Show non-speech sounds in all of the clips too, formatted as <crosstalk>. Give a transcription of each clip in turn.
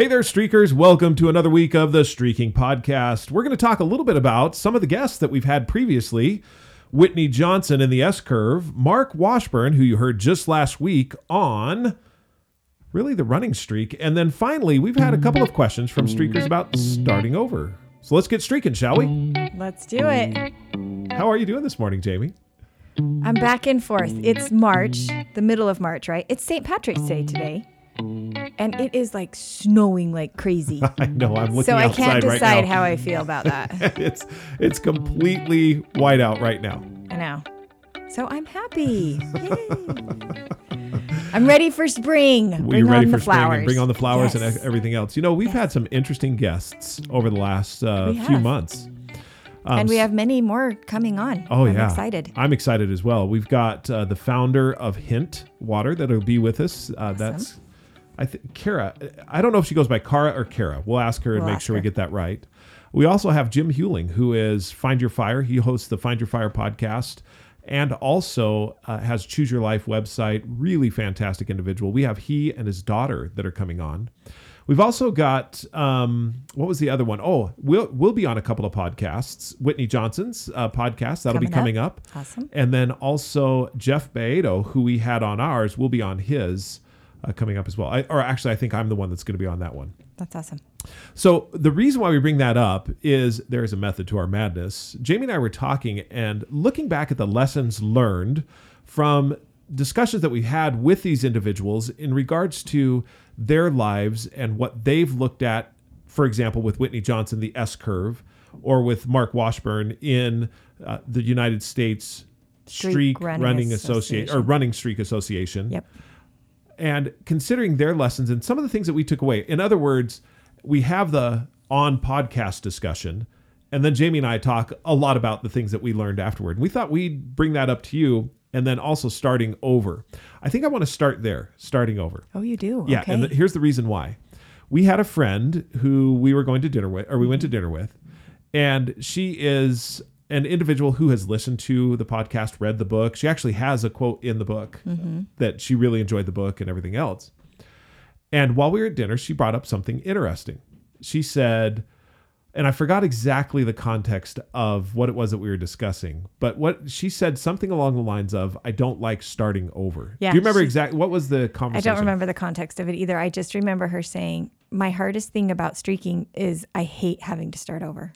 Hey there, streakers. Welcome to another week of the Streaking Podcast. We're going to talk a little bit about some of the guests that we've had previously Whitney Johnson in the S Curve, Mark Washburn, who you heard just last week on really the running streak. And then finally, we've had a couple of questions from streakers about starting over. So let's get streaking, shall we? Let's do it. How are you doing this morning, Jamie? I'm back and forth. It's March, the middle of March, right? It's St. Patrick's Day today. And it is like snowing like crazy. <laughs> I know I'm looking so I can't decide how I feel about that. <laughs> it's it's completely white out right now. I know. So I'm happy. I'm ready for spring. Bring You're ready on the flowers. and bring on the flowers Yes. and everything else. You know, we've had some interesting guests over the last uh, few months. and we have many more coming on. Oh I'm yeah, excited. I'm excited as well. We've got uh, the founder of Hint Water that'll be with us. Uh, That's I think Kara. I don't know if she goes by Kara or Kara. We'll ask her and We'll make sure we get that right. We also have Jim Huling, who is Find Your Fire. He hosts the Find Your Fire podcast and also uh, has Choose Your Life website. Really fantastic individual. We have he and his daughter that are coming on. We've also got um, what was the other one? Oh, we'll we'll be on a couple of podcasts. Whitney Johnson's uh, podcast that'll be Coming coming up. up. Awesome. And then also Jeff Beato, who we had on ours, will be on his uh, coming up as well. I, or actually, I think I'm the one that's going to be on that one. That's awesome. So the reason why we bring that up is there is a method to our madness. Jamie and I were talking and looking back at the lessons learned from discussions that we had with these individuals in regards to their lives and what they've looked at, for example, with Whitney Johnson, the S curve, or with Mark Washburn in uh, the United States Streak Streak, Running Running, Association or Running Streak Association Yep. And considering their lessons and some of the things that we took away. In other words, we have the on podcast discussion, and then Jamie and I talk a lot about the things that we learned afterward. We thought we'd bring that up to you, and then also starting over. I think I want to start there, starting over. Oh, you do? Yeah, Okay. and the, here's the reason why. We had a friend who we were going to dinner with, or we went to dinner with, and she is an individual who has listened to the podcast, read the book. She actually has a quote in the book mm-hmm. that she really enjoyed the book and everything else. And while we were at dinner, she brought up something interesting. She said, and I forgot exactly the context of what it was that we were discussing, but what she said something along the lines of, "I don't like starting over." Yeah, Do you remember exactly what was the conversation? I don't remember the context of it either. I just remember her saying, "My hardest thing about streaking is I hate having to start over."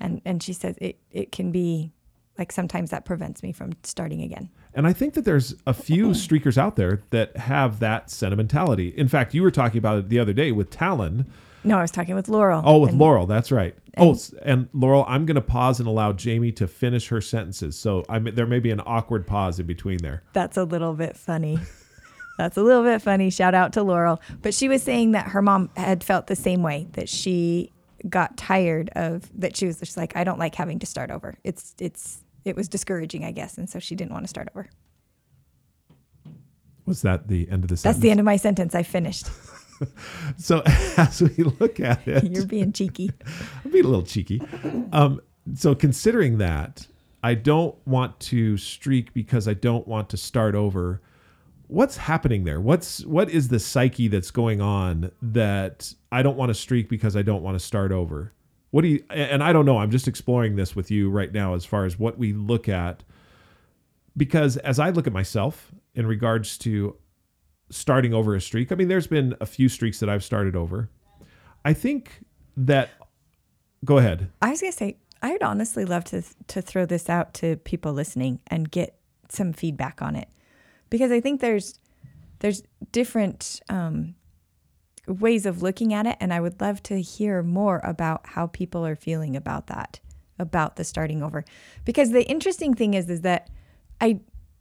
And and she says it it can be like sometimes that prevents me from starting again. And I think that there's a few <clears throat> streakers out there that have that sentimentality. In fact, you were talking about it the other day with Talon. No, I was talking with Laurel. Oh, with and Laurel, that's right. oh, and Laurel, I'm going to pause and allow Jamie to finish her sentences. So I there may be an awkward pause in between there. That's a little bit funny. <laughs> That's a little bit funny. Shout out to Laurel. But she was saying that her mom had felt the same way that she got tired of that she was just like I don't like having to start over. It's it's it was discouraging, I guess, and so she didn't want to start over. Was that the end of the sentence? That's the end of my sentence. I finished. <laughs> So <laughs> as we look at it, You're being cheeky. <laughs> I'm being a little cheeky. Um, so considering that, I don't want to streak because I don't want to start over. What's happening there? What's what is the psyche that's going on that I don't want to streak because I don't want to start over? What do you and I don't know, I'm just exploring this with you right now as far as what we look at because as I look at myself in regards to starting over a streak, I mean there's been a few streaks that I've started over. I think that go ahead. I was gonna say I would honestly love to to throw this out to people listening and get some feedback on it because I think there's there's different um, ways of looking at it, and I would love to hear more about how people are feeling about that, about the starting over. Because the interesting thing is, is that I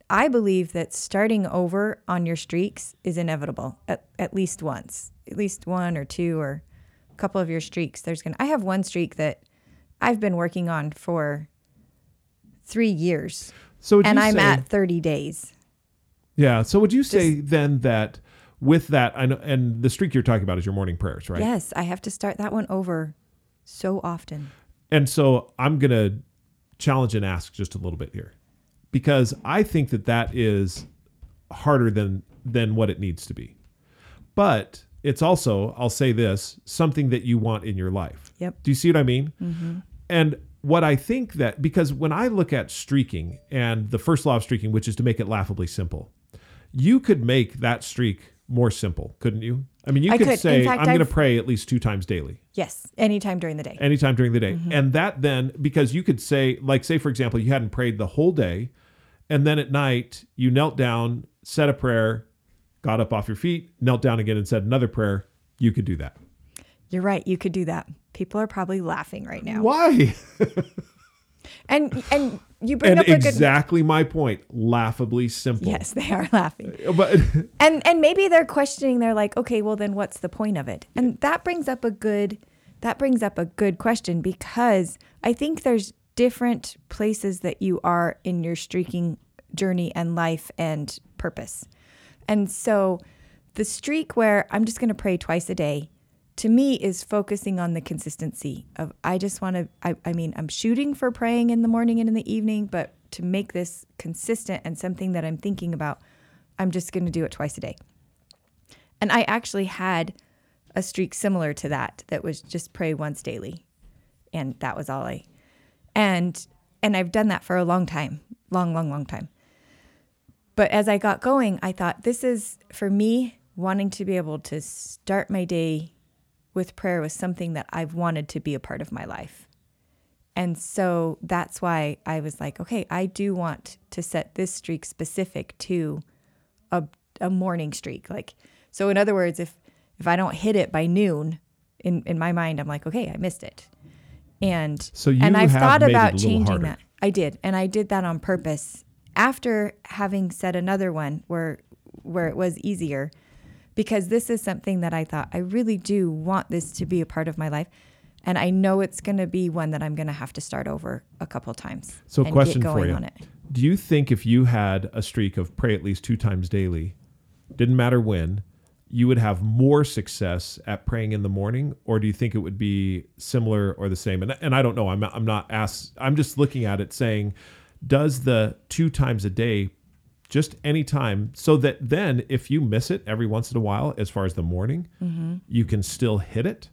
I believe that starting over on your streaks is inevitable at, at least once, at least one or two or a couple of your streaks. There's gonna I have one streak that I've been working on for three years, So and I'm say, at 30 days. Yeah. So would you say then that with that, I know, and the streak you're talking about is your morning prayers, right? Yes, I have to start that one over so often. And so I'm gonna challenge and ask just a little bit here, because I think that that is harder than than what it needs to be. But it's also, I'll say this, something that you want in your life. Yep. Do you see what I mean? Mm-hmm. And what I think that, because when I look at streaking and the first law of streaking, which is to make it laughably simple, you could make that streak more simple, couldn't you? I mean, you I could, could. Say, fact, I'm going to pray at least two times daily Yes, anytime during the day. anytime during the day. Mm-hmm. And that then, because you could say, like, say, for example, you hadn't prayed the whole day, and then at night you knelt down, said a prayer, got up off your feet, knelt down again, and said another prayer. You could do that. You're right. You could do that. People are probably laughing right now. Why? <laughs> And and you bring and up a good exactly my point. Laughably simple. Yes, they are <laughs> laughing. Uh, but <laughs> And and maybe they're questioning they're like, "Okay, well then what's the point of it?" And that brings up a good that brings up a good question because I think there's different places that you are in your streaking journey and life and purpose. And so the streak where I'm just going to pray twice a day to me is focusing on the consistency of I just want to I, I mean I'm shooting for praying in the morning and in the evening, but to make this consistent and something that I'm thinking about, I'm just going to do it twice a day. And I actually had a streak similar to that that was just pray once daily. And that was all I and and I've done that for a long time, long long long time. But as I got going, I thought this is for me wanting to be able to start my day with prayer was something that I've wanted to be a part of my life. And so that's why I was like, okay, I do want to set this streak specific to a, a morning streak. Like, so in other words, if, if I don't hit it by noon, in, in my mind, I'm like, okay, I missed it. And So you and I've thought made it a about changing harder. that. I did, and I did that on purpose. After having set another one where where it was easier, because this is something that I thought I really do want this to be a part of my life, and I know it's going to be one that I'm going to have to start over a couple times. So, question for you: on it. Do you think if you had a streak of pray at least two times daily, didn't matter when, you would have more success at praying in the morning, or do you think it would be similar or the same? And and I don't know. I'm I'm not asked. I'm just looking at it, saying, does the two times a day, just any time, so that then if you miss it every once in a while, as far as the morning, mm-hmm. you can still hit it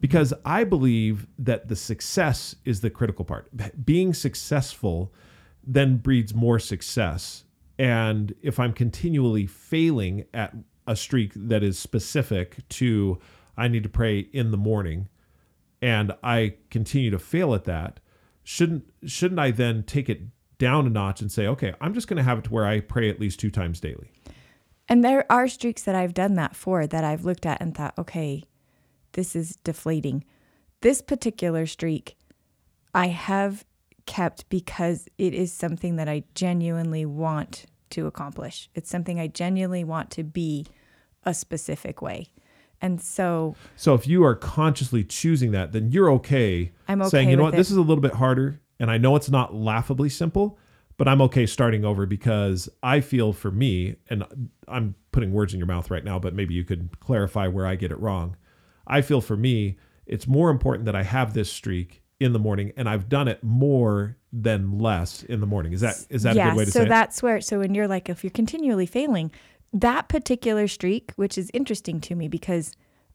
because I believe that the success is the critical part. Being successful then breeds more success. And if I'm continually failing at a streak that is specific to I need to pray in the morning and I continue to fail at that, shouldn't shouldn't I then take it down a notch and say, okay, I'm just going to have it to where I pray at least two times daily. And there are streaks that I've done that for that I've looked at and thought, okay, this is deflating. This particular streak I have kept because it is something that I genuinely want to accomplish. It's something I genuinely want to be a specific way. And so So if you are consciously choosing that, then you're okay, I'm okay saying, you know what, this is a little bit harder, and I know it's not laughably simple, but I'm okay starting over because I feel for me, and I'm putting words in your mouth right now, but maybe you could clarify where I get it wrong. I feel for me, it's more important that I have this streak in the morning, and I've done it more than less in the morning. Is that is that a good way to so say it? Yeah, so that's where so when you're like if you're continually failing that particular streak which is interesting to me because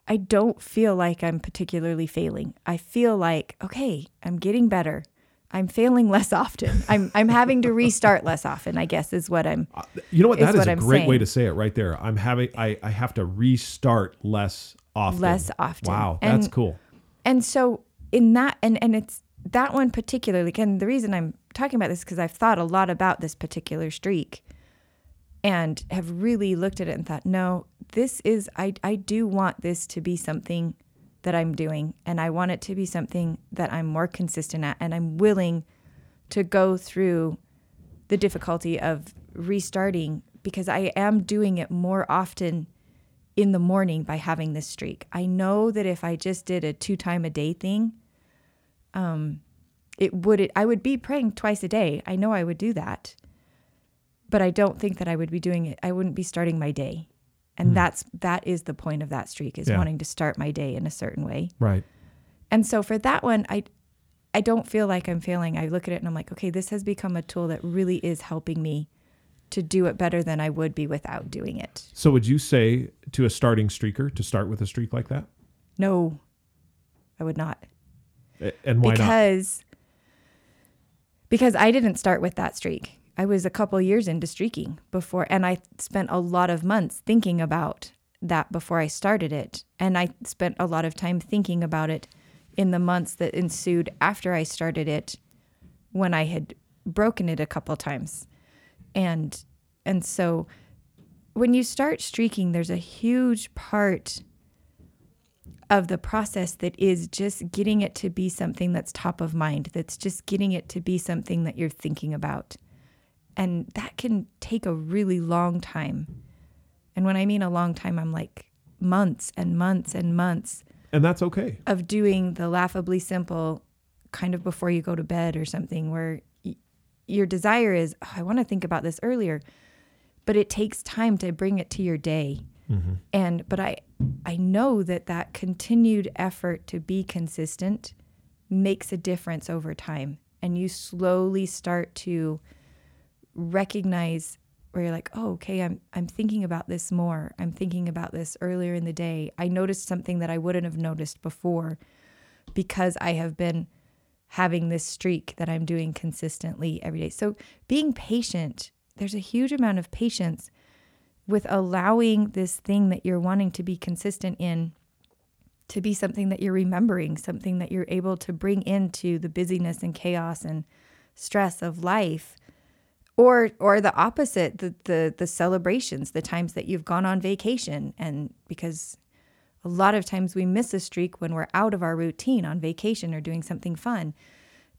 i don't feel like i'm particularly failing i feel like okay i'm getting better i'm failing less often i'm i'm having to restart less often i guess is what i'm uh, You know what? That what a I'm great way to say it right there. I'm having I, I have to restart less often. Less often. Wow, that's cool. And so in that and and it's that one particularly and the reason I'm talking about this because I've thought a lot about this particular streak and have really looked at it and thought, no, this is I I do want this to be something that I'm doing and I want it to be something that I'm more consistent at and I'm willing to go through the difficulty of restarting because I am doing it more often in the morning by having this streak. I know that if I just did a two time a day thing, um, it would I would be praying twice a day. I know I would do that, but I don't think that I would be doing it. I wouldn't be starting my day, and hmm. that's that is the point of that streak is Yeah. wanting to start my day in a certain way. Right. And so for that one, I I don't feel like I'm failing. I look at it and I'm like, okay, this has become a tool that really is helping me to do it better than I would be without doing it. So would you say to a starting streaker to start with a streak like that? No, I would not. And why not? because because I didn't start with that streak. I was a couple years into streaking before and I spent a lot of months thinking about that before I started it and I spent a lot of time thinking about it in the months that ensued after I started it when I had broken it a couple times. And and so when you start streaking there's a huge part of the process that is just getting it to be something that's top of mind, that's just getting it to be something that you're thinking about. And that can take a really long time. And when I mean a long time, I'm like months and months and months and that's okay. of doing the laughably simple kind of before you go to bed or something where y- your desire is, oh, I want to think about this earlier, but it takes time to bring it to your day. Mm-hmm. And but I I know that that continued effort to be consistent makes a difference over time and you slowly start to recognize where you're like, "Oh, okay, I'm I'm thinking about this more. I'm thinking about this earlier in the day. I noticed something that I wouldn't have noticed before because I have been having this streak that I'm doing consistently every day." So, being patient, there's a huge amount of patience with allowing this thing that you're wanting to be consistent in to be something that you're remembering, something that you're able to bring into the busyness and chaos and stress of life. Or or the opposite, the the the celebrations, the times that you've gone on vacation and because a lot of times we miss a streak when we're out of our routine on vacation or doing something fun.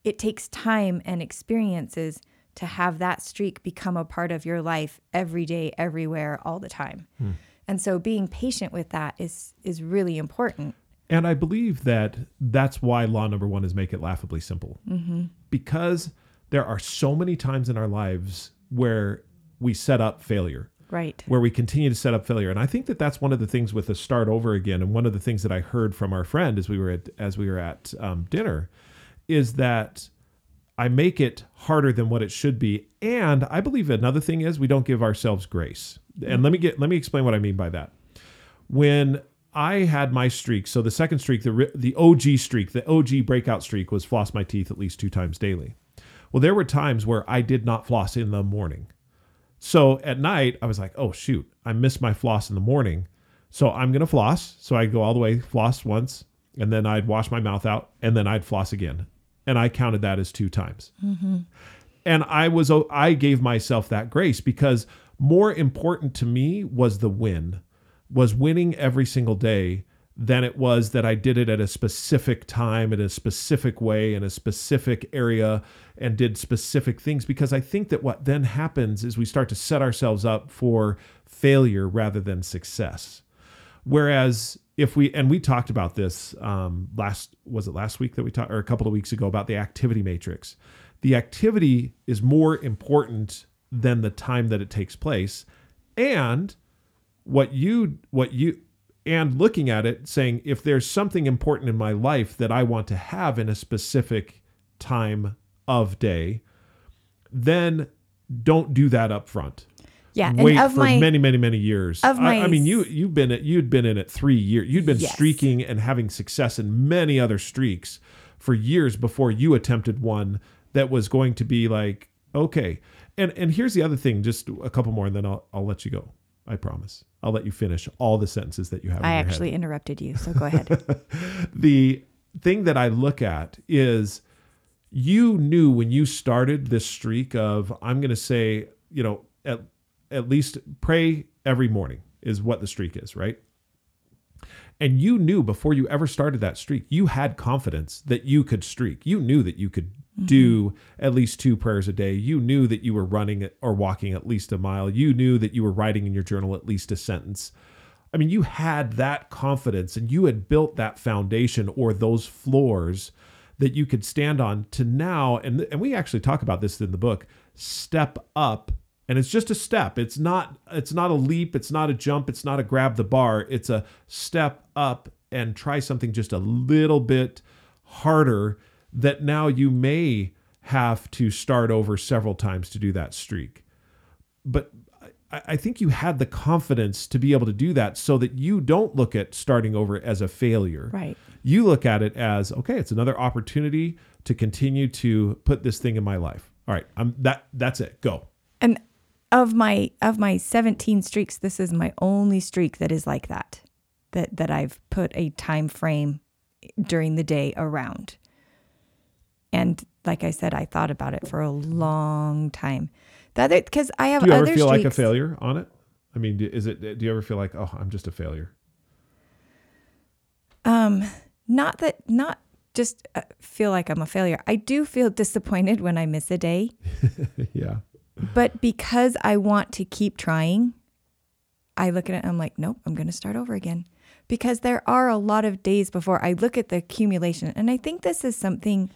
It takes time and experiences to have that streak become a part of your life every day, everywhere, all the time. Hmm. And so being patient with that is is really important. And I believe that that's why law number one is make it laughably simple. Mm-hmm. Because there are so many times in our lives where we set up failure, Right. where we continue to set up failure. And I think that that's one of the things with the start over again. And one of the things that I heard from our friend as we were at, as we were at um, dinner is that I make it harder than what it should be. And I believe another thing is we don't give ourselves grace. And let me get let me explain what I mean by that. When I had my streak, so the second streak, the the OG streak, the OG breakout streak was floss my teeth at least two times daily. Well, there were times where I did not floss in the morning. So at night, I was like, oh, shoot, I missed my floss in the morning. So I'm going to floss. So I'd go all the way, floss once, and then I'd wash my mouth out, and then I'd floss again. And I counted that as two times. Mm-hmm. And I was, I gave myself that grace because more important to me was the win, was winning every single day than it was that I did it at a specific time, in a specific way, in a specific area, and did specific things. Because I think that what then happens is we start to set ourselves up for failure rather than success. Whereas if we and we talked about this um, last was it last week that we talked or a couple of weeks ago about the activity matrix. The activity is more important than the time that it takes place, and what you what you and looking at it saying if there's something important in my life that I want to have in a specific time of day, then don't do that up front Yeah. wait and of for my many, many, many years. of I, my I mean, you you've been at, you'd been in it three years. You'd been Yes. streaking and having success in many other streaks for years before you attempted one that was going to be like okay. And and here's the other thing. Just a couple more, and then I'll I'll let you go. I promise. I'll let you finish all the sentences that you have. in I head actually interrupted you, so go ahead. <laughs> the thing that I look at is you knew when you started this streak of I'm going to say, you know, at at least pray every morning is what the streak is, right? And you knew before you ever started that streak, you had confidence that you could streak. You knew that you could do mm-hmm. at least two prayers a day. You knew that you were running or walking at least a mile. You knew that you were writing in your journal at least a sentence. I mean, you had that confidence and you had built that foundation or those floors that you could stand on to now. And, and we actually talk about this in the book step up. And it's just a step. It's not it's not a leap, it's not a jump, it's not a grab the bar. It's a step up and try something just a little bit harder that now you may have to start over several times to do that streak. but I, think you had the confidence to be able to do that so that you don't look at starting over as a failure. Right. You look at it as okay, it's another opportunity to continue to put this thing in my life. All right, I'm that that's it. Go. And of my of my 17 streaks, this is my only streak that is like that. That that I've put a time frame during the day around. And like I said, I thought about it for a long time. The other because I have Do you ever feel like a failure on it? I mean, do- is it? Do you ever feel like, oh, I'm just a failure? Um, not that, not just uh, feel like I'm a failure. I do feel disappointed when I miss a day, <laughs> yeah. but because I want to keep trying, I look at it and I'm like, nope, I'm going to start over again. Because there are a lot of days before I look at the accumulation. And I think this is something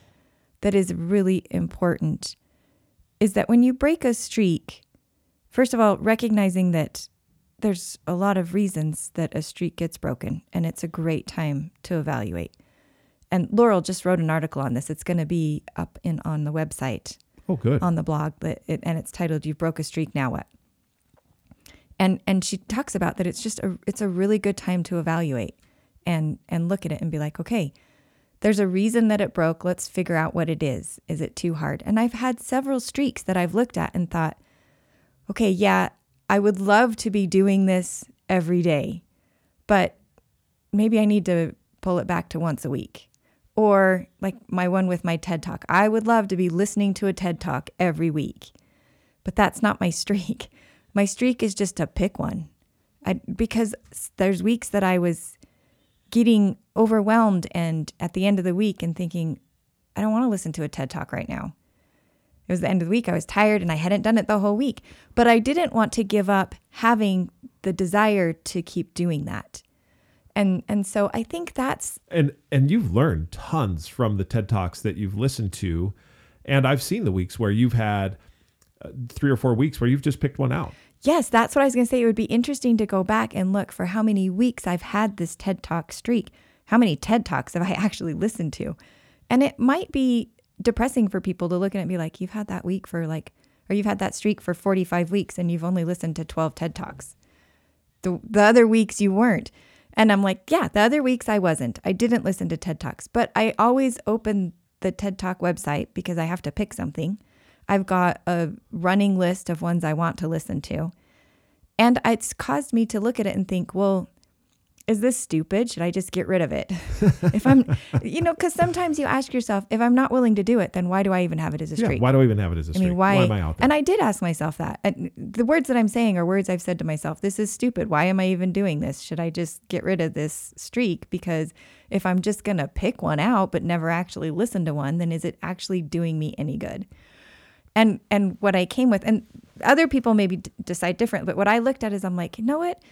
that is really important is that when you break a streak, first of all, recognizing that there's a lot of reasons that a streak gets broken, and it's a great time to evaluate. And Laurel just wrote an article on this. It's going to be up in on the website Oh, good. on the blog, that it, and it's titled "You Broke a Streak. Now What?" And and she talks about that it's just a it's a really good time to evaluate and and look at it and be like, okay, there's a reason that it broke. Let's figure out what it is. Is it too hard? And I've had several streaks that I've looked at and thought, okay, yeah, I would love to be doing this every day, but maybe I need to pull it back to once a week. Or like my one with my TED Talk. I would love to be listening to a TED Talk every week, but that's not my <laughs> streak. My streak is just to pick one. I, because there's weeks that I was getting overwhelmed and at the end of the week and thinking, I don't want to listen to a TED Talk right now. It was the end of the week. I was tired and I hadn't done it the whole week, but I didn't want to give up having the desire to keep doing that. And and so I think that's and and you've learned tons from the TED Talks that you've listened to, and I've seen the weeks where you've had uh, three or four weeks where you've just picked one out. Yes, that's what I was going to say. It would be interesting to go back and look for how many weeks I've had this TED Talk streak. How many TED Talks have I <laughs> actually listened to? And it might be depressing for people to look at it and be like, you've had that week for like, or you've had that streak for 45 weeks and you've only listened to 12 TED Talks. The, the other weeks you weren't. And I'm like, yeah, the other weeks I wasn't. I didn't listen to TED Talks, but I always open the TED Talk website because I have to pick something. I've got a running list of ones I want to listen to. And it's caused me to look at it and think, well, is this stupid? Should I just get rid of it? <laughs> if I'm, you know, because sometimes you ask yourself, if I'm not willing to do it, then why do I even have it as a Yeah, streak? why do I even have it as a streak? mean, why? am I out there? And I did ask myself that. And the words that I'm saying are words I've said to myself. This is stupid. Why am I even doing this? Should I just get rid of this streak? Because if I'm just going to pick one out but never actually listen to one, then is it actually doing me any good? And and what I came with, and other people maybe d- decide different, but what I looked at is I'm like, you know what?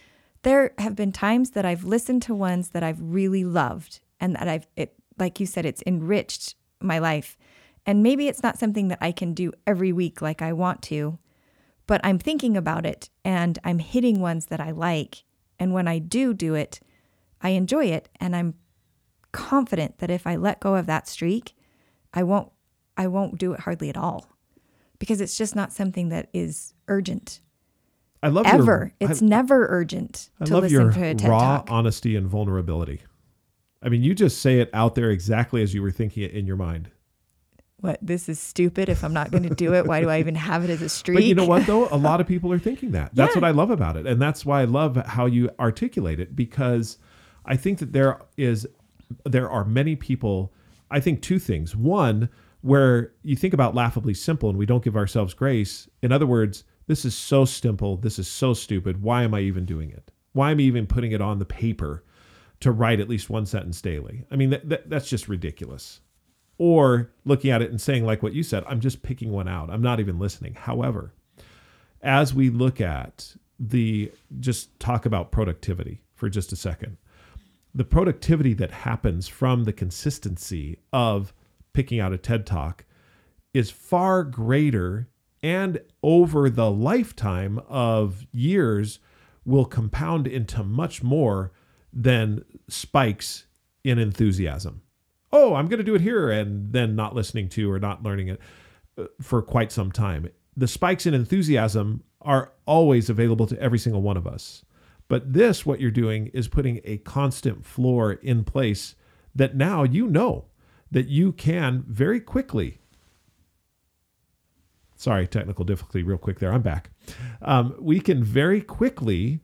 There have been times that I've listened to ones that I've really loved, and that I've it like you said, it's enriched my life. And maybe it's not something that I can do every week like I want to, but I'm thinking about it and I'm hitting ones that I like. And when I do do it, I enjoy it and I'm confident that if I let go of that streak, I won't I won't do it hardly at all. Because it's just not something that is urgent. I love Ever. Your, it's I, never urgent I to listen to a TED raw Talk. honesty and vulnerability. I mean, you just say it out there exactly as you were thinking it in your mind. what this is stupid if I'm not going to do it. Why do I even have it as a streak? <laughs> But you know what though? A lot of people are thinking that. That's Yeah. what I love about it. And that's why I love how you articulate it because I think that there is there are many people I think two things. One, where you think about laughably simple and we don't give ourselves grace. In other words, this is so simple, this is so stupid. Why am I even doing it? Why am I even putting it on the paper to write at least one sentence daily? I mean, that, that, that's just ridiculous or looking at it and saying like what you said i'm just picking one out i'm not even listening however as we look at the just talk about productivity for just a second the productivity that happens from the consistency of picking out a ted talk is far greater and over the lifetime of years will compound into much more than spikes in enthusiasm oh, I'm going to do it here, and then not listening to or not learning it uh, for quite some time. the spikes in enthusiasm are always available to every single one of us. But this, what you're doing, is putting a constant floor in place that now you know that you can very quickly. Sorry, technical difficulty, real quick there. I'm back. Um, we can very quickly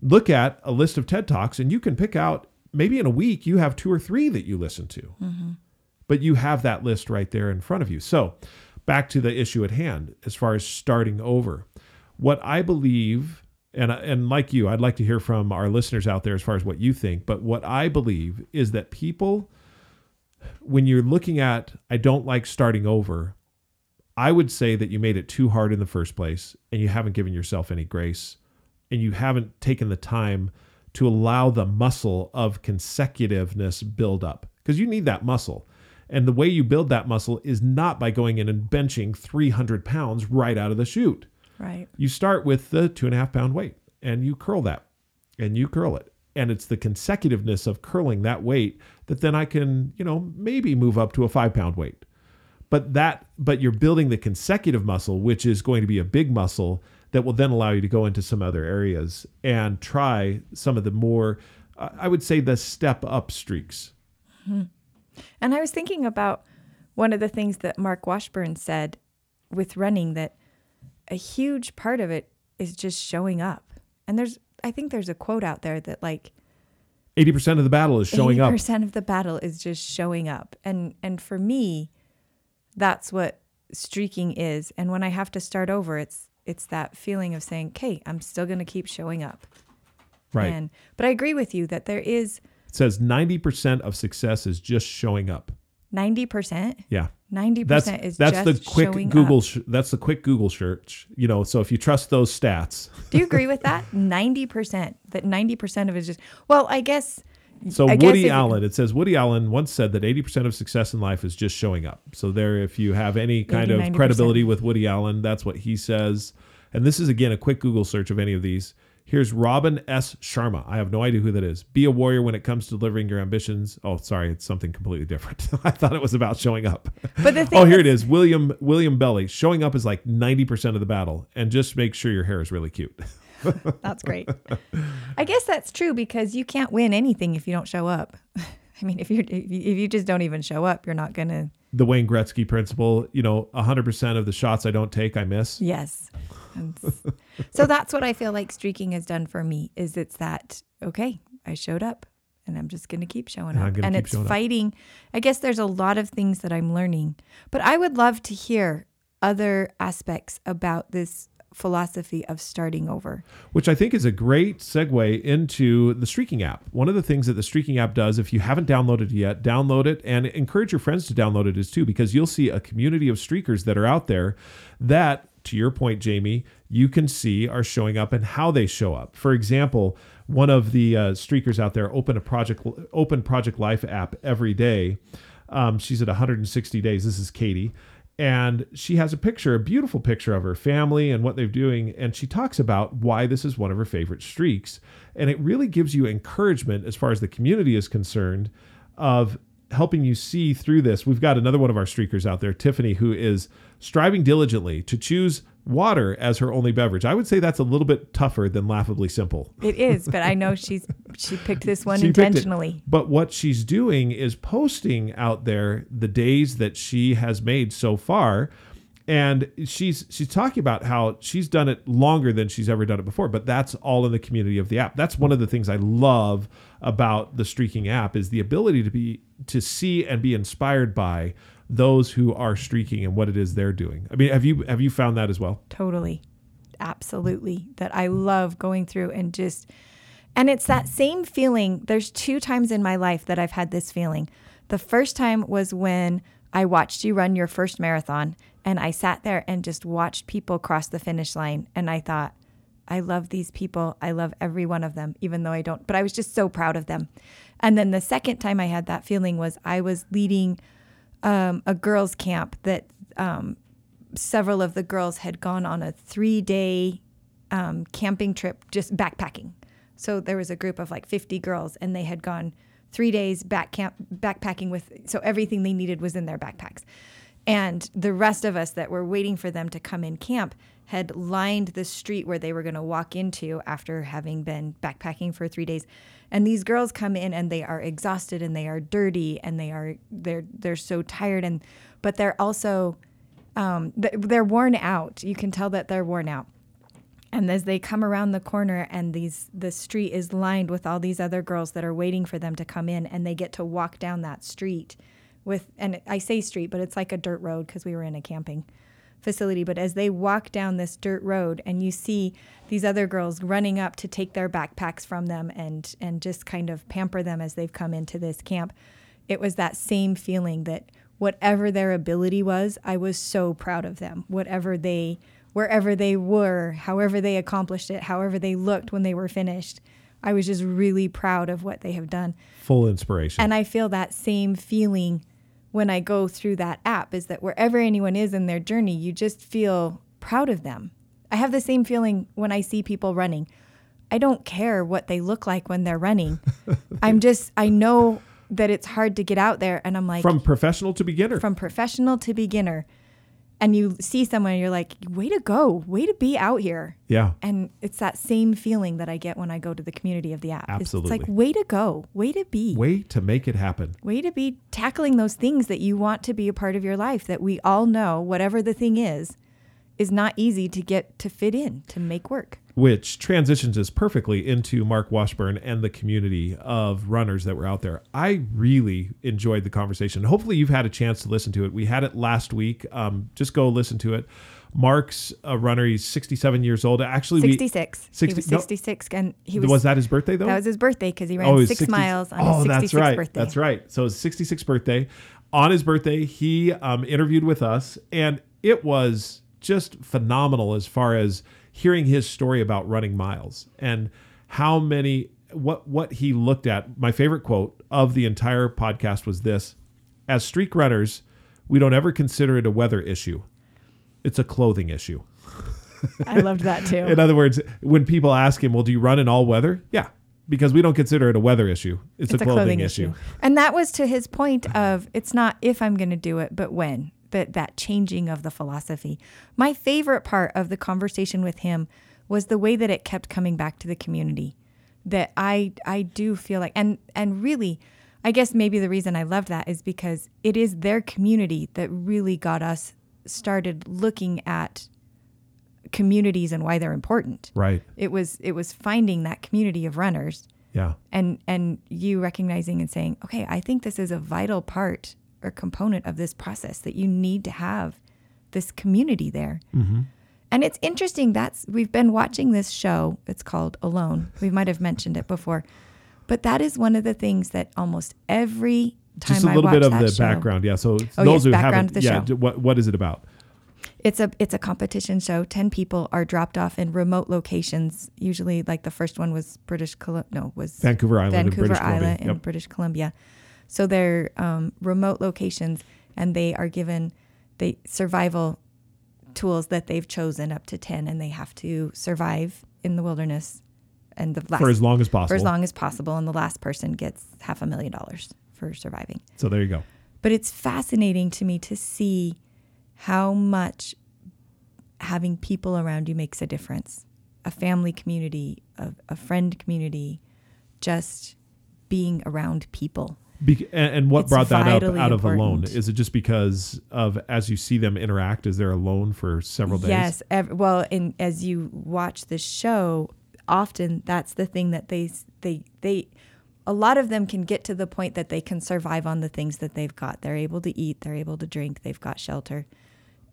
look at a list of TED Talks and you can pick out maybe in a week you have two or three that you listen to. But you have that list right there in front of you. So, back to the issue at hand as far as starting over. What I believe and and like you, I'd like to hear from our listeners out there as far as what you think, but what I believe is that people when you're looking at I don't like starting over, I would say that you made it too hard in the first place and you haven't given yourself any grace and you haven't taken the time to allow the muscle of consecutiveness build up because you need that muscle. And the way you build that muscle is not by going in and benching 300 pounds right out of the chute. Right. You start with the two and a half pound weight and you curl that and you curl it. And it's the consecutiveness of curling that weight that then I can, you know, maybe move up to a five pound weight. But that, but you're building the consecutive muscle, which is going to be a big muscle that will then allow you to go into some other areas and try some of the more, I would say, the step up streaks. Mm-hmm. And I was thinking about one of the things that Mark Washburn said with running that a huge part of it is just showing up. And there's, I think there's a quote out there that like 80% of the battle is showing up. 80% of the battle is just showing up. And and for me, that's what streaking is. And when I have to start over, it's it's that feeling of saying, "Okay, I'm still going to keep showing up." Right. And but I agree with you that there is it says 90% of success is just showing up. 90%. Yeah. 90% that's is that's just the quick Google sh- that's the quick Google search. You know, so if you trust those stats, <laughs> Do you agree with that? 90%. That 90% of it is just Well, I guess so I Woody if- Allen, it says Woody Allen once said that 80% of success in life is just showing up. So there, if you have any kind 80, of 90%. credibility with Woody Allen, that's what he says. And this is again a quick Google search of any of these. Here's Robin S. Sharma. I have no idea who that is. Be a warrior when it comes to delivering your ambitions. Oh, sorry, it's something completely different. <laughs> I thought it was about showing up. But the <laughs> oh, thing oh, here it is-. William William Belly. Showing up is like 90% of the battle. And just make sure your hair is really cute. <laughs> That's great. I guess that's true because you can't win anything if you don't show up. I mean, if you if you just don't even show up, you're not gonna. The Wayne Gretzky principle, you know, 100% of the shots I don't take, I miss. Yes. So that's what I feel like streaking has done for me. Is it's that okay? I showed up, and I'm just gonna keep showing And up. And it's showing up. fighting. I guess there's a lot of things that I'm learning, but I would love to hear other aspects about this philosophy of starting over. which I think is a great segue into the Streaking app. One of the things that the Streaking app does, if you haven't downloaded it yet, download it and encourage your friends to download it as too, because you'll see a community of streakers that are out there that, to your point, Jamie, you can see are showing up and how they show up. For example, one of the uh, streakers out there open a project open Project Life app every day. Um, she's at 160 days. This is Katie and she has a picture, a beautiful picture of her family and what they're doing. And she talks about why this is one of her favorite streaks. And it really gives you encouragement as far as the community is concerned of helping you see through this. We've got another one of our streakers out there, Tiffany, who is striving diligently to choose water as her only beverage. I would say that's a little bit tougher than laughably simple. It is, but I know she's she picked this one <laughs> She intentionally. But what she's doing is posting out there the days that she has made so far. And she's she's talking about how she's done it longer than she's ever done it before, but that's all in the community of the app. That's one of the things I love about the streaking app is the ability to be to see and be inspired by those who are streaking and what it is they're doing. I mean, have you have you found that as well? Totally. Absolutely. That I love going through and just and it's that same feeling. There's two times in my life that I've had this feeling. The first time was when I watched you run your first marathon and I sat there and just watched people cross the finish line and I thought I love these people. I love every one of them, even though I don't, but I was just so proud of them. And then the second time I had that feeling was I was leading um, a girls' camp that um, several of the girls had gone on a three day um, camping trip, just backpacking. So there was a group of like 50 girls, and they had gone three days back camp backpacking with, so everything they needed was in their backpacks. And the rest of us that were waiting for them to come in camp had lined the street where they were going to walk into after having been backpacking for 3 days. And these girls come in and they are exhausted and they are dirty and they are they're they're so tired and but they're also um, they're worn out. You can tell that they're worn out. And as they come around the corner and these the street is lined with all these other girls that are waiting for them to come in and they get to walk down that street with and I say street, but it's like a dirt road because we were in a camping facility. But as they walk down this dirt road and you see these other girls running up to take their backpacks from them and and just kind of pamper them as they've come into this camp, it was that same feeling that whatever their ability was, I was so proud of them. Whatever they wherever they were, however they accomplished it, however they looked when they were finished. I was just really proud of what they have done. Full inspiration. And I feel that same feeling when I go through that app is that wherever anyone is in their journey, you just feel proud of them. I have the same feeling when I see people running. I don't care what they look like when they're running. <laughs> I'm just, I know that it's hard to get out there. And I'm like, from professional to beginner. from professional to beginner. And you see someone, and you're like, way to go, way to be out here. yeah. And it's that same feeling that I get when I go to the community of the app. It's- It's, like, way to go, way to be, Way to make it happen. way to be tackling those things that you want to be a part of your life that we all know, whatever the thing is, is not easy to get to fit in, to make work. Which transitions us perfectly into Mark Washburn and the community of runners that were out there. I really enjoyed the conversation. Hopefully, you've had a chance to listen to it. We had it last week. Um, just go listen to it. Mark's a runner. He's 67 years old. Actually, 66. 60 he was no. 66. And he was, was, that his birthday though? that was his birthday because he ran Oh, six 60 miles on oh, his 66th that's right. birthday. That's right. So his 66th birthday. On his birthday, he um, interviewed with us, and it was just phenomenal as far as hearing his story about running miles and how many what what he looked at. My favorite quote of the entire podcast was this: "As streak runners, we don't ever consider it a weather issue; it's a clothing issue." I loved that too. <laughs> In other words, when people ask him, "Well, do you run in all weather?" Yeah, because we don't consider it a weather issue; it's, a clothing, issue. And that was to his point of it's not if I'm going to do it, but when. That that changing of the philosophy. My favorite part of the conversation with him was the way that it kept coming back to the community. That I I do feel like and and really I guess maybe the reason I love that is because it is their community that really got us started looking at communities and why they're important. Right. It was it was finding that community of runners Yeah. and and you recognizing and saying okay i think this is a vital part or component of this process that you need to have this community there mm-hmm. and it's interesting that's we've been watching this show it's called alone we might have mentioned it before but that is one of the things that almost every time Just a little bit of the show- background. Yeah. So Oh, those yes, who background haven't, of the yeah. show. What what is it about? It's a it's a competition show. Ten people are dropped off in remote locations. Usually, like the first one was British Columbia. No, was Vancouver Island in Vancouver British Columbia. Island in Yep. British Columbia. So they're um, remote locations, and they are given the survival tools that they've chosen up to ten, and they have to survive in the wilderness, and the last For as long as possible. for as long as possible, and the last person gets half a million dollars for surviving. So there you go. But it's fascinating to me to see how much having people around you makes a difference. A family community, a, a friend community, just being around people. Be- and, and what It's brought that up out of alone? Is it just because of as you see them interact? Is there alone for several days? Yes. Ev- well, and as you watch the show, often that's the thing that they they they a lot of them can get to the point that they can survive on the things that they've got. They're able to eat, they're able to drink, they've got shelter.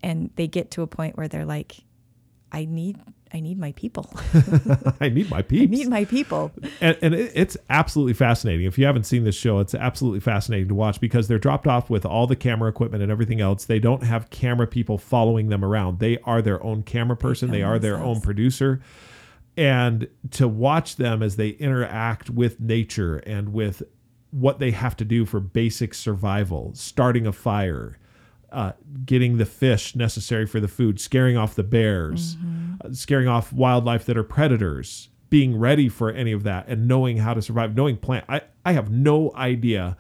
And they get to a point where they're like I need I need my people. <laughs> I need my people. I need my people. and, and it, it's absolutely fascinating. If you haven't seen this show, it's absolutely fascinating to watch because they're dropped off with all the camera equipment and everything else. They don't have camera people following them around. They are their own camera person. They, film are their own producer. And to watch them as they interact with nature and with what they have to do for basic survival, starting a fire, uh, getting the fish necessary for the food, scaring off the bears, uh, scaring off wildlife that are predators, being ready for any of that, and knowing how to survive, knowing plant. I, I have no idea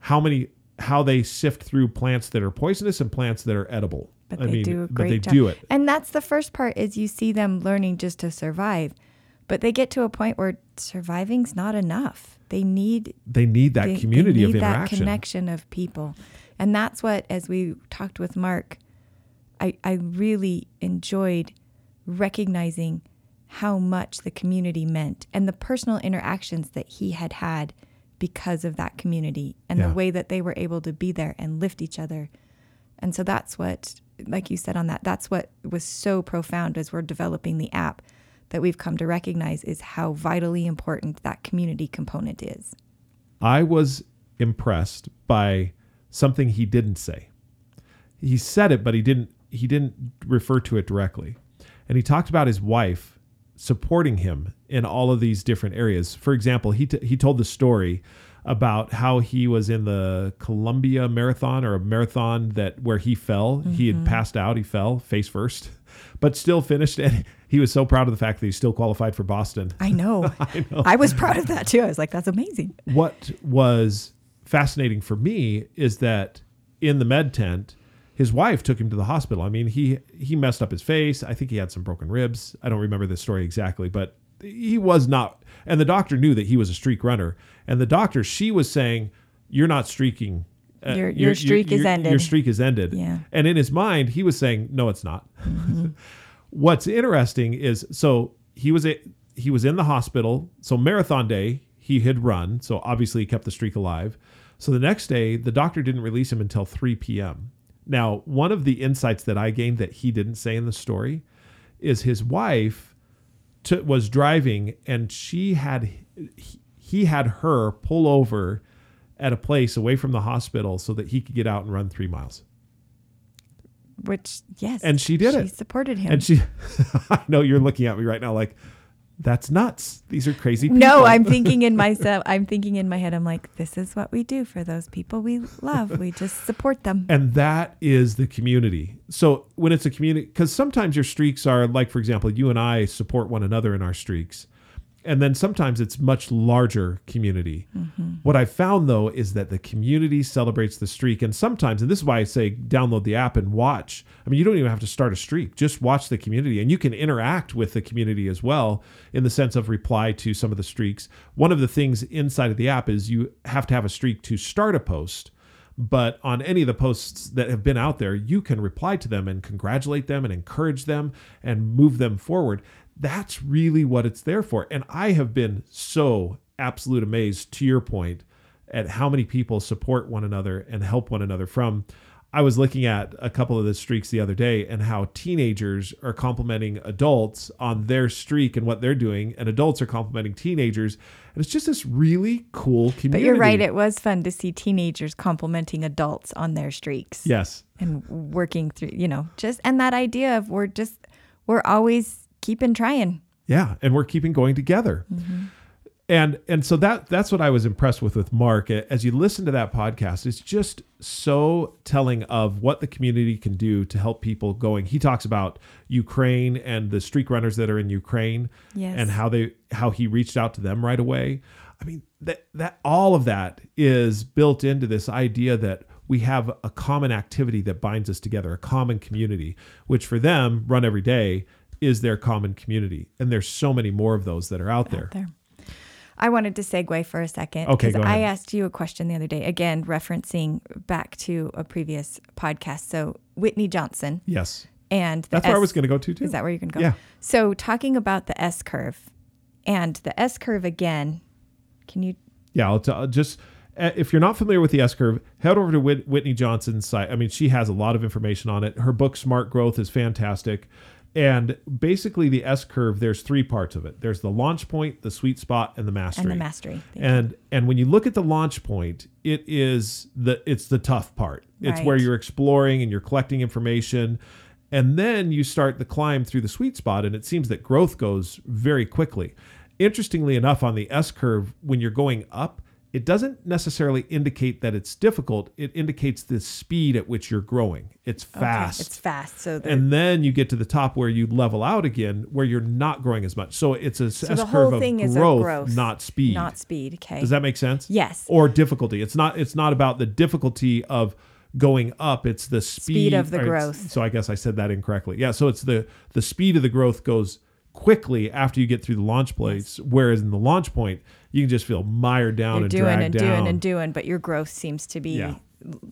how many how they sift through plants that are poisonous and plants that are edible. But I they mean, do a but great they job. do it. And that's the first part is you see them learning just to survive. But they get to a point where surviving's not enough. They need They need that they, they community of need that interaction. connection of people. And that's what as we talked with Mark, I, I really enjoyed recognizing how much the community meant and the personal interactions that he had had because of that community and Yeah. the way that they were able to be there and lift each other. And so that's what, like you said on that, that's what was so profound as we're developing the app that we've come to recognize is how vitally important that community component is. I was impressed by something he didn't say. He said it, but he didn't he didn't refer to it directly. And he talked about his wife supporting him in all of these different areas. For example, he t- he told the story about how he was in the Columbia marathon or a marathon that where he fell. He had mm-hmm. passed out, he fell face first, <laughs> but still finished and he was so proud of the fact that he still qualified for Boston. I know. <laughs> I was proud of that too. I was like, that's amazing. what was fascinating for me is that in the med tent, his wife took him to the hospital. I mean, he he messed up his face. I think he had some broken ribs. I don't remember the story exactly, but he was not. And the doctor knew that he was a streak runner. And the doctor, she was saying, "You're not streaking. Uh, Your- your streak is your- ended." Your streak is ended." Yeah. And in his mind, he was saying, "No, it's not." <laughs> What's interesting is so he was a, he was in the hospital. So marathon day he had run. So obviously he kept the streak alive. So the next day the doctor didn't release him until 3 p.m. Now one of the insights that I gained that he didn't say in the story is his wife was driving and she had he, he had her pull over at a place away from the hospital so that he could get out and run three miles. Which yes, And she did she it. She supported him. And she, <laughs> I know you're looking at me right now like, that's nuts. These are crazy people. no, I'm <laughs> thinking in myself. I'm thinking in my head. I'm like, this is what we do for those people we love. We just support them. and that is the community. So when it's a community, because sometimes your streaks are like, for example, you and I support one another in our streaks. And then sometimes it's much larger community. Mm-hmm. What I found though is that the community celebrates the streak. And sometimes, and this is why I say download the app and watch. I mean, you don't even have to start a streak, just watch the community. And you can interact with the community as well in the sense of reply to some of the streaks. One of the things inside of the app is you have to have a streak to start a post but on any of the posts that have been out there, you can reply to them and congratulate them and encourage them and move them forward. That's really what it's there for. And I have been so absolute amazed to your point at how many people support one another and help one another from I was looking at a couple of the streaks the other day and how teenagers are complimenting adults on their streak and what they're doing, and adults are complimenting teenagers. And it's just this really cool community. But you're right. It was fun to see teenagers complimenting adults on their streaks yes. and working through. You know, just and that idea of we're just we're always keeping trying. Yeah, and we're keeping going together. Mm-hmm. And and so that that's what I was impressed with with Mark as you listen to that podcast. It's just so telling of what the community can do to help people going. He talks about Ukraine and the streak runners that are in Ukraine Yes. and how they how he reached out to them right away. I mean that that all of that is built into this idea that we have a common activity that binds us together, a common community, which for them run every day is their common community. And there's so many more of those that are out there. there. I wanted to segue for a second Okay, because go I asked you a question the other day, again referencing back to a previous podcast. So Whitney Johnson Yes. and the where I was going to go to too. Is that where you're going to go? Yeah. So talking about the S curve and the S curve again, can you? Yeah, I'll t- I'll just uh, if you're not familiar with the S curve, head over to Whitney Johnson's site. I mean, she has a lot of information on it. Her book Smart Growth is fantastic. And basically the S curve, there's three parts of it. There's the launch point, the sweet spot, and the mastery. And the mastery. Thank you. And and when you look at the launch point, it is the it's the tough part. It's where you're exploring and you're collecting information. And then you start the climb through the sweet spot, and it seems that growth goes very quickly. Interestingly enough, on the S curve, when you're going up, it doesn't necessarily indicate that it's difficult. It indicates the speed at which you're growing. It's fast. Okay, it's fast. So the, and then you get to the top where you level out again, where you're not growing as much. So it's a so S curve of growth, growth, not speed. not speed. Okay. Does that make sense? Yes. Or difficulty. It's not. It's not about the difficulty of going up. It's the speed, Speed of the growth. So I guess I said that incorrectly. Yeah. So it's the the speed of the growth goes quickly after you get through the launch place, whereas in the launch point you can just feel mired down You're and doing dragged and down. doing and doing, but your growth seems to be Yeah.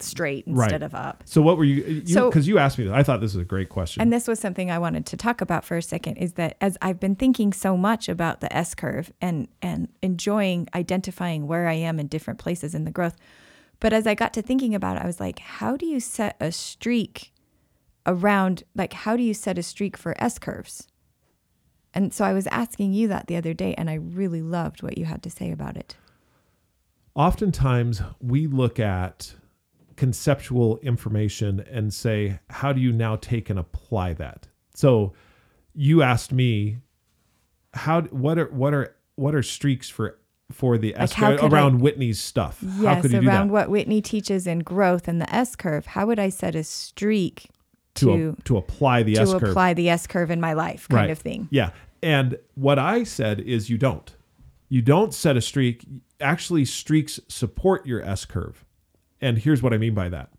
straight Right. instead of up. So what were you? Because you, So- 'cause you asked me that. I thought this was a great question. And this was something I wanted to talk about for a second is that as I've been thinking so much about the S curve and and enjoying identifying where I am in different places in the growth. But as I got to thinking about it, I was like, how do you set a streak around like how do you set a streak for S curves? And so I was asking you that the other day and I really loved what you had to say about it. oftentimes we look at conceptual information and say, how do you now take and apply that? So you asked me, how what are what are what are streaks for for the S how could around Whitney's stuff? how Yes, could you do around what Whitney teaches in growth and the S curve. How would I set a streak to to a, to apply the to S curve. apply the S curve in my life, kind Right. of thing. Yeah. And what I said is you don't. You don't set a streak. Actually, streaks support your S curve. And here's what I mean by that.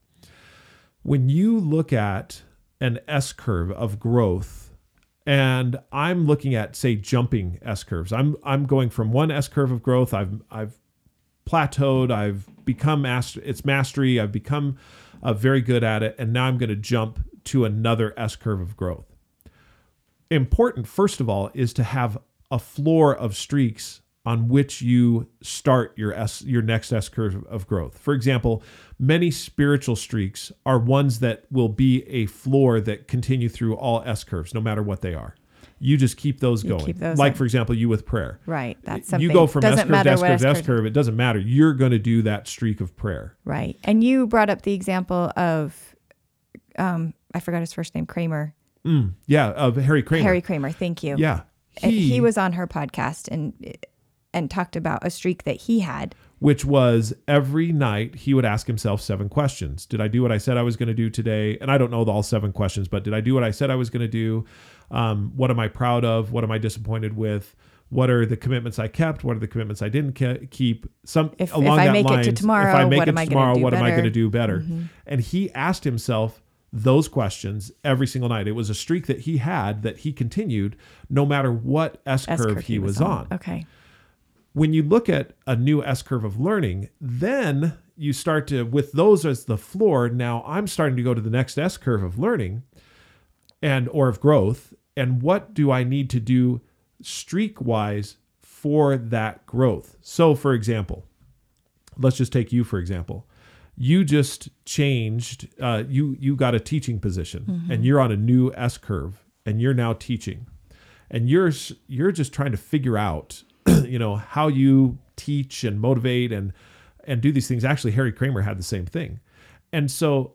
When you look at an S curve of growth, and I'm looking at, say, jumping S curves. I'm I'm going from one S curve of growth. I've I've plateaued. I've become master. It's mastery. I've become uh, very good at it, and now I'm going to jump to another S curve of growth important first of all is to have a floor of streaks on which you start your S your next S curve of growth. For example, many spiritual streaks are ones that will be a floor that continue through all S curves no matter what they are. You just keep those You going. keep those like up. for example, you with prayer. Right. That's something. You go from S curve to S curve to S curve- curve, it doesn't matter. You're going to do that streak of prayer. Right. And you brought up the example of, um, I forgot his first name, Kraemer, Mm, yeah, of Harry Kraemer. Harry Kraemer. Thank you. Yeah. And he was on her podcast and and talked about a streak that he had. which was every night he would ask himself seven questions. Did I do what I said I was going to do today? And I don't know the all seven questions, but did I do what I said I was going to do? Um, what am I proud of? What am I disappointed with? What are the commitments I kept? What are the commitments I didn't ke- keep? Some If- if along I that make it to lines, if tomorrow, I make what it am I to gonna tomorrow, do what am I better? going to do better? Mm-hmm. And he asked himself those questions every single night. It was a streak that he had that he continued no matter what S curve curve he was on Okay. when you look at a new S curve of learning, then you start to, with those as the floor, now I'm starting to go to the next S curve of learning and or of growth. And what do I need to do streak wise for that growth? So, for example, let's just take you for example. You just changed. Uh, you you got a teaching position, and you're on a new S curve, and you're now teaching, and you're you're just trying to figure out, <clears throat> you know, how you teach and motivate and and do these things. Actually, Harry Kraemer had the same thing, and so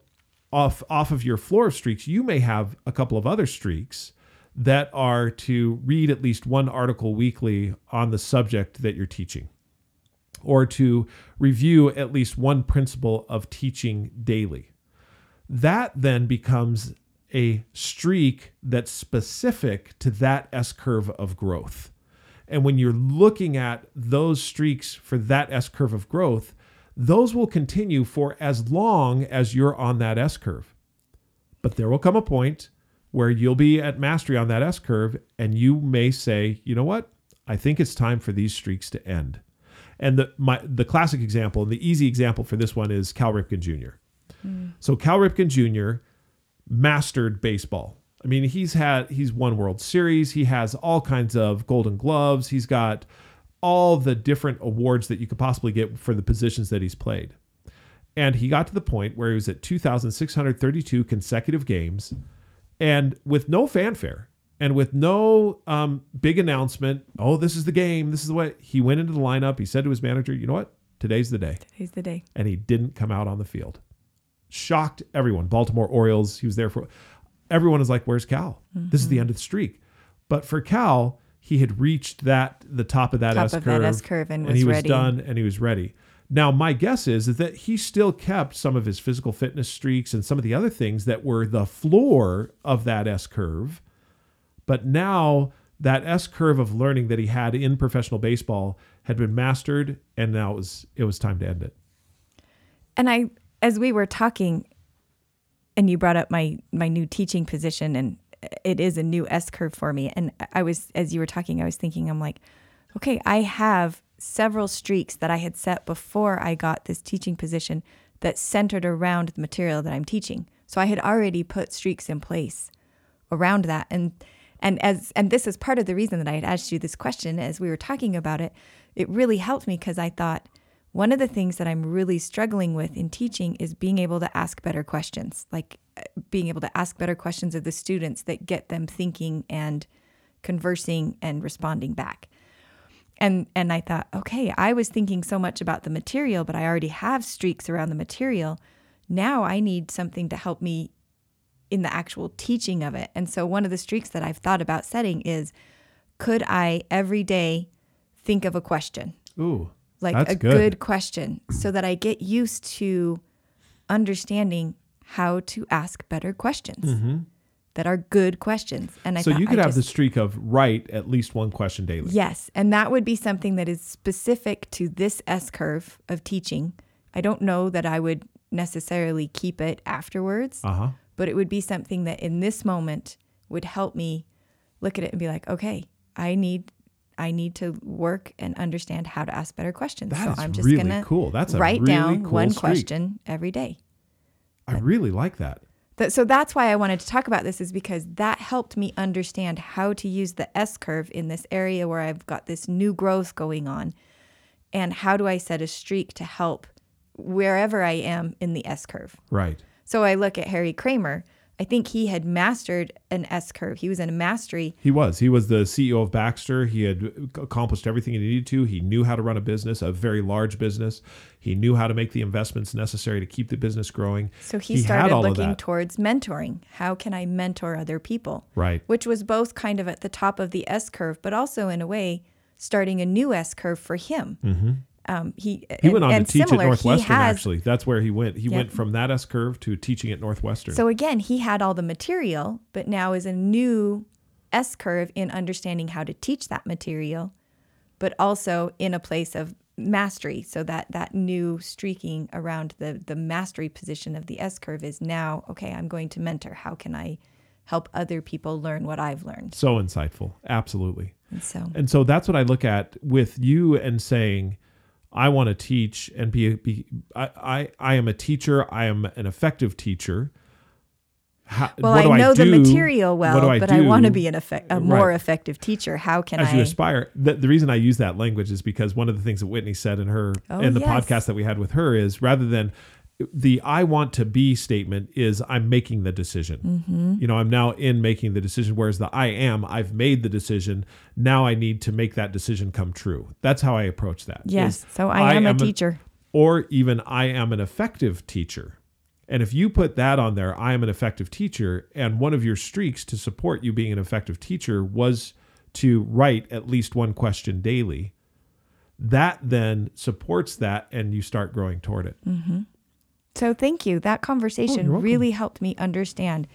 off off of your floor of streaks, you may have a couple of other streaks that are to read at least one article weekly on the subject that you're teaching or to review at least one principle of teaching daily. That then becomes a streak that's specific to that S curve of growth. And when you're looking at those streaks for that S curve of growth, those will continue for as long as you're on that S curve. But there will come a point where you'll be at mastery on that S curve and you may say, you know what? I think it's time for these streaks to end. And the my the classic example, and the easy example for this one is Cal Ripken Jr. So Cal Ripken Jr. mastered baseball. I mean, he's had he's won World Series. He has all kinds of Golden Gloves. He's got all the different awards that you could possibly get for the positions that he's played. And he got to the point where he was at 2,632 consecutive games and with no fanfare and with no um, big announcement, oh, this is the game. This is the way he went into the lineup. He said to his manager, you know what? Today's the day. Today's the day. And he didn't come out on the field. Shocked everyone. Baltimore Orioles, he was there for everyone is like, where's Cal? This is the end of the streak. But for Cal, he had reached that the top of that Top S of curve. that S curve and he was was ready. done and he was ready. Now, my guess is, is that he still kept some of his physical fitness streaks and some of the other things that were the floor of that S curve. But now that S curve of learning that he had in professional baseball had been mastered, and now it was it was time to end it. And I, as we were talking, and you brought up my my new teaching position, and it is a new S curve for me. And I was, as you were talking, I was thinking, I'm like, okay, I have several streaks that I had set before I got this teaching position that centered around the material that I'm teaching. So I had already put streaks in place around that, and and as and this is part of the reason that I had asked you this question as we were talking about it. It really helped me because I thought one of the things that I'm really struggling with in teaching is being able to ask better questions, like uh, being able to ask better questions of the students that get them thinking and conversing and responding back. And and I thought, okay, I was thinking so much about the material, but I already have streaks around the material. Now I need something to help me in the actual teaching of it. And so one of the streaks that I've thought about setting is could I every day think of a question? Ooh like That's a good. good. question so that I get used to understanding how to ask better questions that are good questions. And I Mm-hmm. so you could I have the streak of write at least one question daily. Yes, and that would be something that is specific to this S curve of teaching. I don't know that I would necessarily keep it afterwards, Uh huh. But it would be something that in this moment would help me look at it and be like, okay, I need I need to work and understand how to ask better questions. That so is I'm just really gonna cool. That's a write really down cool one streak. question every day. I really like that. Th- so that's why I wanted to talk about this is because that helped me understand how to use the S curve in this area where I've got this new growth going on and how do I set a streak to help wherever I am in the S curve. Right. So I look at Harry Kraemer. I think he had mastered an S curve. He was in a mastery. He was. He was the CEO of Baxter. He had accomplished everything he needed to. He knew how to run a business, a very large business. He knew how to make the investments necessary to keep the business growing. So he, had started looking towards mentoring. How can I mentor other people? Right. Which was both kind of at the top of the S curve, but also in a way starting a new S curve for him. Mm-hmm. Um, he He went on to teach similar, at Northwestern. has- actually, that's where he went. He Yep. went from that S curve to teaching at Northwestern. So again, he had all the material, but now is a new S curve in understanding how to teach that material, but also in a place of mastery. So that that new streaking around the the mastery position of the S curve is now okay. I'm going to mentor. How can I help other people learn what I've learned? so insightful. Absolutely. And so And so that's what I look at with you and saying, I want to teach and be, be I, I, I am a teacher. I am an effective teacher. How, well, do I know the do? material well, I but I want to be an effect, a more Right. effective teacher. How can as I? you aspire. The, the reason I use that language is because one of the things that Whitney said in her Oh, in the yes. podcast that we had with her is rather than the I want to be statement is I'm making the decision. Mm-hmm. You know, I'm now in making the decision. Whereas the I am, I've made the decision. Now I need to make that decision come true. That's how I approach that. yes. So I am a an- teacher. or even I am an effective teacher. And if you put that on there, I am an effective teacher, and one of your streaks to support you being an effective teacher was to write at least one question daily, that then supports that and you start growing toward it. So thank you. That Oh, conversation you're really helped me understand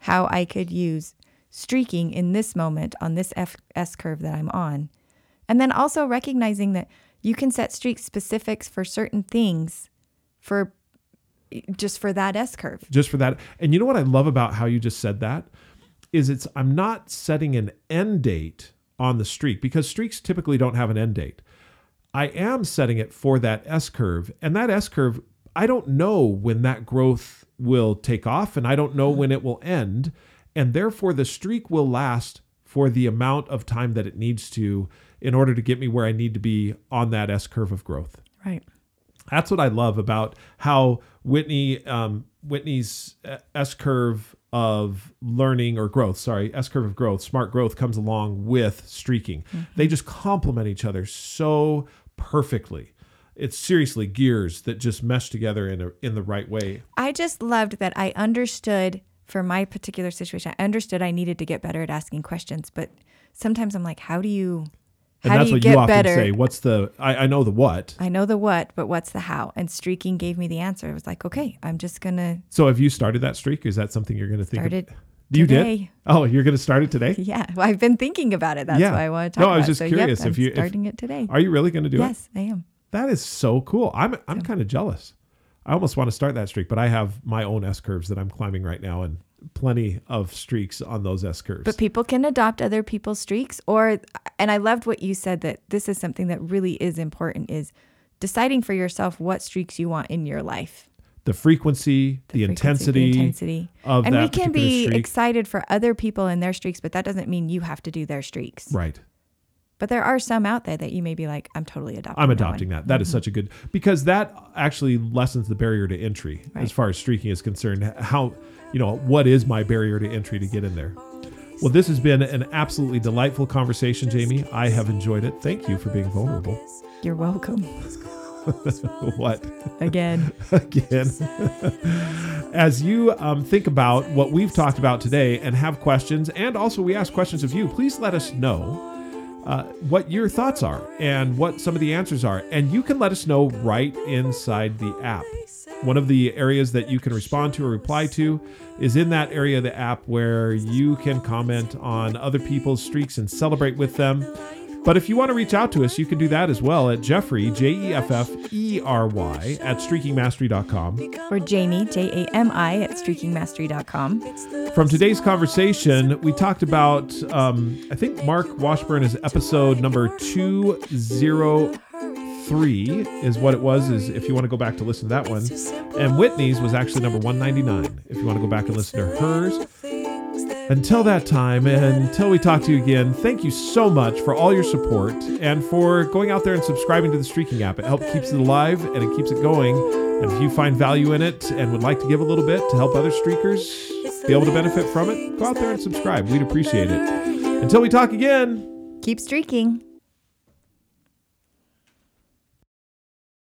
how I could use streaking in this moment on this F- S curve that I'm on. And then also recognizing that you can set streak specifics for certain things for just for that S curve. Just for that. And you know what I love about how you just said that? Is it's I'm not setting an end date on the streak because streaks typically don't have an end date. I am setting it for that S curve. And that S curve, I don't know when that growth will take off and I don't know when it will end. And therefore, the streak will last for the amount of time that it needs to in order to get me where I need to be on that S curve of growth. Right. That's what I love about how Whitney um, Whitney's uh, S curve of learning or growth, sorry, S curve of growth, smart growth comes along with streaking. They just complement each other so perfectly. It's seriously gears that just mesh together in a, in the right way. I just loved that I understood for my particular situation. I understood I needed to get better at asking questions, but sometimes I'm like, how do you And How that's do you what get you often better? say. What's the? I, I know the what. I know the what, but what's the how? And streaking gave me the answer. It was like, okay, I'm just gonna So have you started that streak? Is that something you're going to think? start of? You did. Oh, you're going to start it today. Yeah, well, I've been thinking about it. That's Yeah. why I want to talk. No, talk I was just. So, curious yep, if I'm you- if- starting it today. Are you really going to do it? yes, I am. That is so cool. I'm I'm kind of jealous. I almost want to start that streak, but I have my own S curves that I'm climbing right now, and plenty of streaks on those S curves. But people can adopt other people's streaks or and I loved what you said that this is something that really is important is deciding for yourself what streaks you want in your life. the frequency, the, frequency, intensity, the intensity. of and we can be streak. excited for other people and their streaks, but that doesn't mean you have to do their streaks. right. But there are some out there that you may be like, I'm totally adopting. I'm that adopting that. That is such a good because that actually lessens the barrier to entry as far as streaking is concerned. How you know what is my barrier to entry to get in there? Well, this has been an absolutely delightful conversation, Jami. I have enjoyed it. Thank you for being vulnerable. You're welcome. <laughs> what? Again. <laughs> again. <laughs> As you um, think about what we've talked about today and have questions, and also we ask questions of you, please let us know uh, what your thoughts are and what some of the answers are. And you can let us know right inside the app. One of the areas that you can respond to or reply to is in that area of the app where you can comment on other people's streaks and celebrate with them. But if you want to reach out to us, you can do that as well at Jeffery, J E F F E R Y, at streakingmastery.com. Or Jami, J A M I, at streakingmastery.com. From today's conversation, we talked about, um, I think Mark Washburn is episode number 203 is what it was, is if you want to go back to listen to that one. And Whitney's was actually number 199, if you want to go back and listen to hers. Until that time, and until we talk to you again, thank you so much for all your support and for going out there and subscribing to the Streaking app. It helps keeps it alive and it keeps it going. And if you find value in it and would like to give a little bit to help other streakers be able to benefit from it, go out there and subscribe. We'd appreciate it. Until we talk again. Keep streaking.